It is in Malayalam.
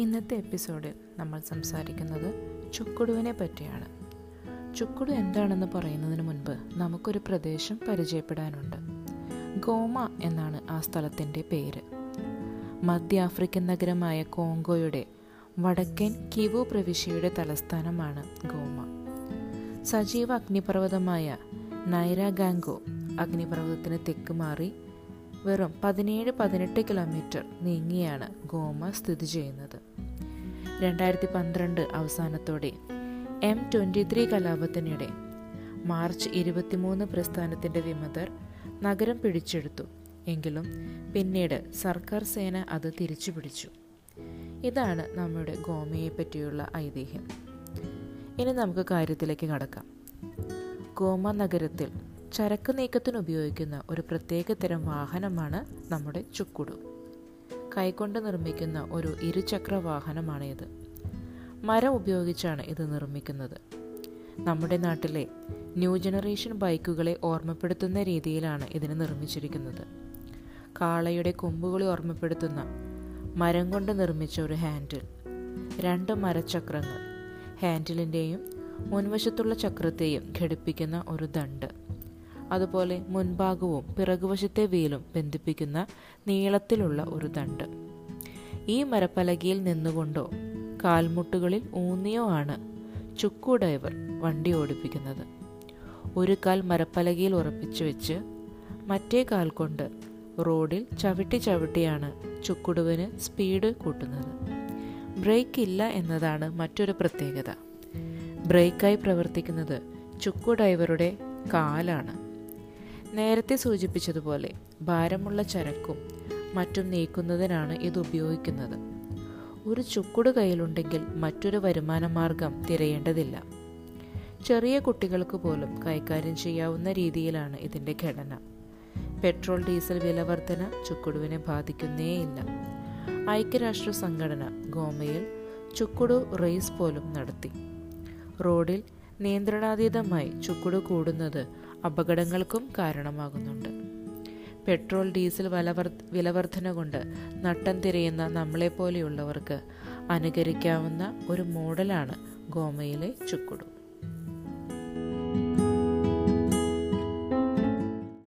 ഇന്നത്തെ എപ്പിസോഡിൽ നമ്മൾ സംസാരിക്കുന്നത് ചുക്കുടുവിനെ പറ്റിയാണ്. ചുക്കുടു എന്താണെന്ന് പറയുന്നതിന് മുൻപ് നമുക്കൊരു പ്രദേശം പരിചയപ്പെടാനുണ്ട്. ഗോമ എന്നാണ് ആ സ്ഥലത്തിന്റെ പേര്. മധ്യ ആഫ്രിക്കൻ നഗരമായ കോങ്കോയുടെ വടക്കൻ കിവു പ്രവിശ്യയുടെ തലസ്ഥാനമാണ് ഗോമ. സജീവ അഗ്നിപർവതമായ നൈരാഗാംഗോ അഗ്നിപർവതത്തിന് തെക്ക് മാറി വെറും പതിനേഴ് പതിനെട്ട് കിലോമീറ്റർ നീങ്ങിയാണ് ഗോമ സ്ഥിതി ചെയ്യുന്നത്. രണ്ടായിരത്തി പന്ത്രണ്ട് അവസാനത്തോടെ എം ട്വന്റി ത്രീ കലാപത്തിനിടെ മാർച്ച് ഇരുപത്തിമൂന്ന് പ്രസ്ഥാനത്തിന്റെ വിമതർ നഗരം പിടിച്ചെടുത്തു. എങ്കിലും പിന്നീട് സർക്കാർ സേന അത് തിരിച്ചു പിടിച്ചു ഇതാണ് നമ്മുടെ ഗോമയെ പറ്റിയുള്ള ഐതിഹ്യം. ഇനി നമുക്ക് കാര്യത്തിലേക്ക് കടക്കാം. ഗോമ നഗരത്തിൽ ചരക്ക് നീക്കത്തിന് ഉപയോഗിക്കുന്ന ഒരു പ്രത്യേക തരം വാഹനമാണ് നമ്മുടെ ചുക്കുടു. കൈകൊണ്ട് നിർമ്മിക്കുന്ന ഒരു ഇരുചക്ര വാഹനമാണ് ഇത് മരം ഉപയോഗിച്ചാണ് ഇത് നിർമ്മിക്കുന്നത്. നമ്മുടെ നാട്ടിലെ ന്യൂ ജനറേഷൻ ബൈക്കുകളെ ഓർമ്മപ്പെടുത്തുന്ന രീതിയിലാണ് ഇതിന് നിർമ്മിച്ചിരിക്കുന്നത്. കാളയുടെ കൊമ്പുകളെ ഓർമ്മപ്പെടുത്തുന്ന മരം കൊണ്ട് നിർമ്മിച്ച ഒരു ഹാൻഡിൽ. രണ്ട് മരചക്രങ്ങൾ ഹാൻഡിലിന്റെയും മുൻവശത്തുള്ള ചക്രത്തെയും ഘടിപ്പിക്കുന്ന ഒരു ദണ്ട്. അതുപോലെ മുൻഭാഗവും പിറകുവശത്തെ വീലും ബന്ധിപ്പിക്കുന്ന നീളത്തിലുള്ള ഒരു തണ്ട് ഈ മരപ്പലകയിൽ നിന്നുകൊണ്ടോ കാൽമുട്ടുകളിൽ ഊന്നിയോ ആണ് ചുക്കു ഡൈവർ വണ്ടി ഓടിപ്പിക്കുന്നത്. ഒരു കാൽ മരപ്പലകയിൽ ഉറപ്പിച്ചു വെച്ച് മറ്റേ കാൽ കൊണ്ട് റോഡിൽ ചവിട്ടി ചവിട്ടിയാണ് ചുക്കുടുവിന് സ്പീഡ് കൂട്ടുന്നത്. ബ്രേക്ക് ഇല്ല എന്നതാണ് മറ്റൊരു പ്രത്യേകത. ബ്രേക്കായി പ്രവർത്തിക്കുന്നത് ചുക്കു ഡൈവറുടെ കാലാണ്. നേരത്തെ സൂചിപ്പിച്ചതുപോലെ ഭാരമുള്ള ചരക്കും മറ്റും നീക്കുന്നതിനാണ് ഇത് ഉപയോഗിക്കുന്നത്. ഒരു ചുക്കുട് കയ്യിലുണ്ടെങ്കിൽ മറ്റൊരു വരുമാന മാർഗം തിരയേണ്ടതില്ല. ചെറിയ കുട്ടികൾക്ക് പോലും കൈകാര്യം ചെയ്യാവുന്ന രീതിയിലാണ് ഇതിന്റെ ഘടന. പെട്രോൾ ഡീസൽ വില വർധന ചുക്കുടുവിനെ ബാധിക്കുന്നേയില്ല. ഐക്യരാഷ്ട്ര സംഘടന ഗോമയിൽ ചുക്കുടു റേസ് പോലും നടത്തി. റോഡിൽ നിയന്ത്രണാതീതമായി ചുക്കുട് കൂടുന്നത് അപകടങ്ങൾക്കും കാരണമാകുന്നുണ്ട്. പെട്രോൾ ഡീസൽ വിലവർ വിലവർധന കൊണ്ട് നട്ടം തിരയുന്ന നമ്മളെപ്പോലെയുള്ളവർക്ക് അനുകരിക്കാവുന്ന ഒരു മോഡലാണ് ഗോമയിലെ ചുക്കുടു.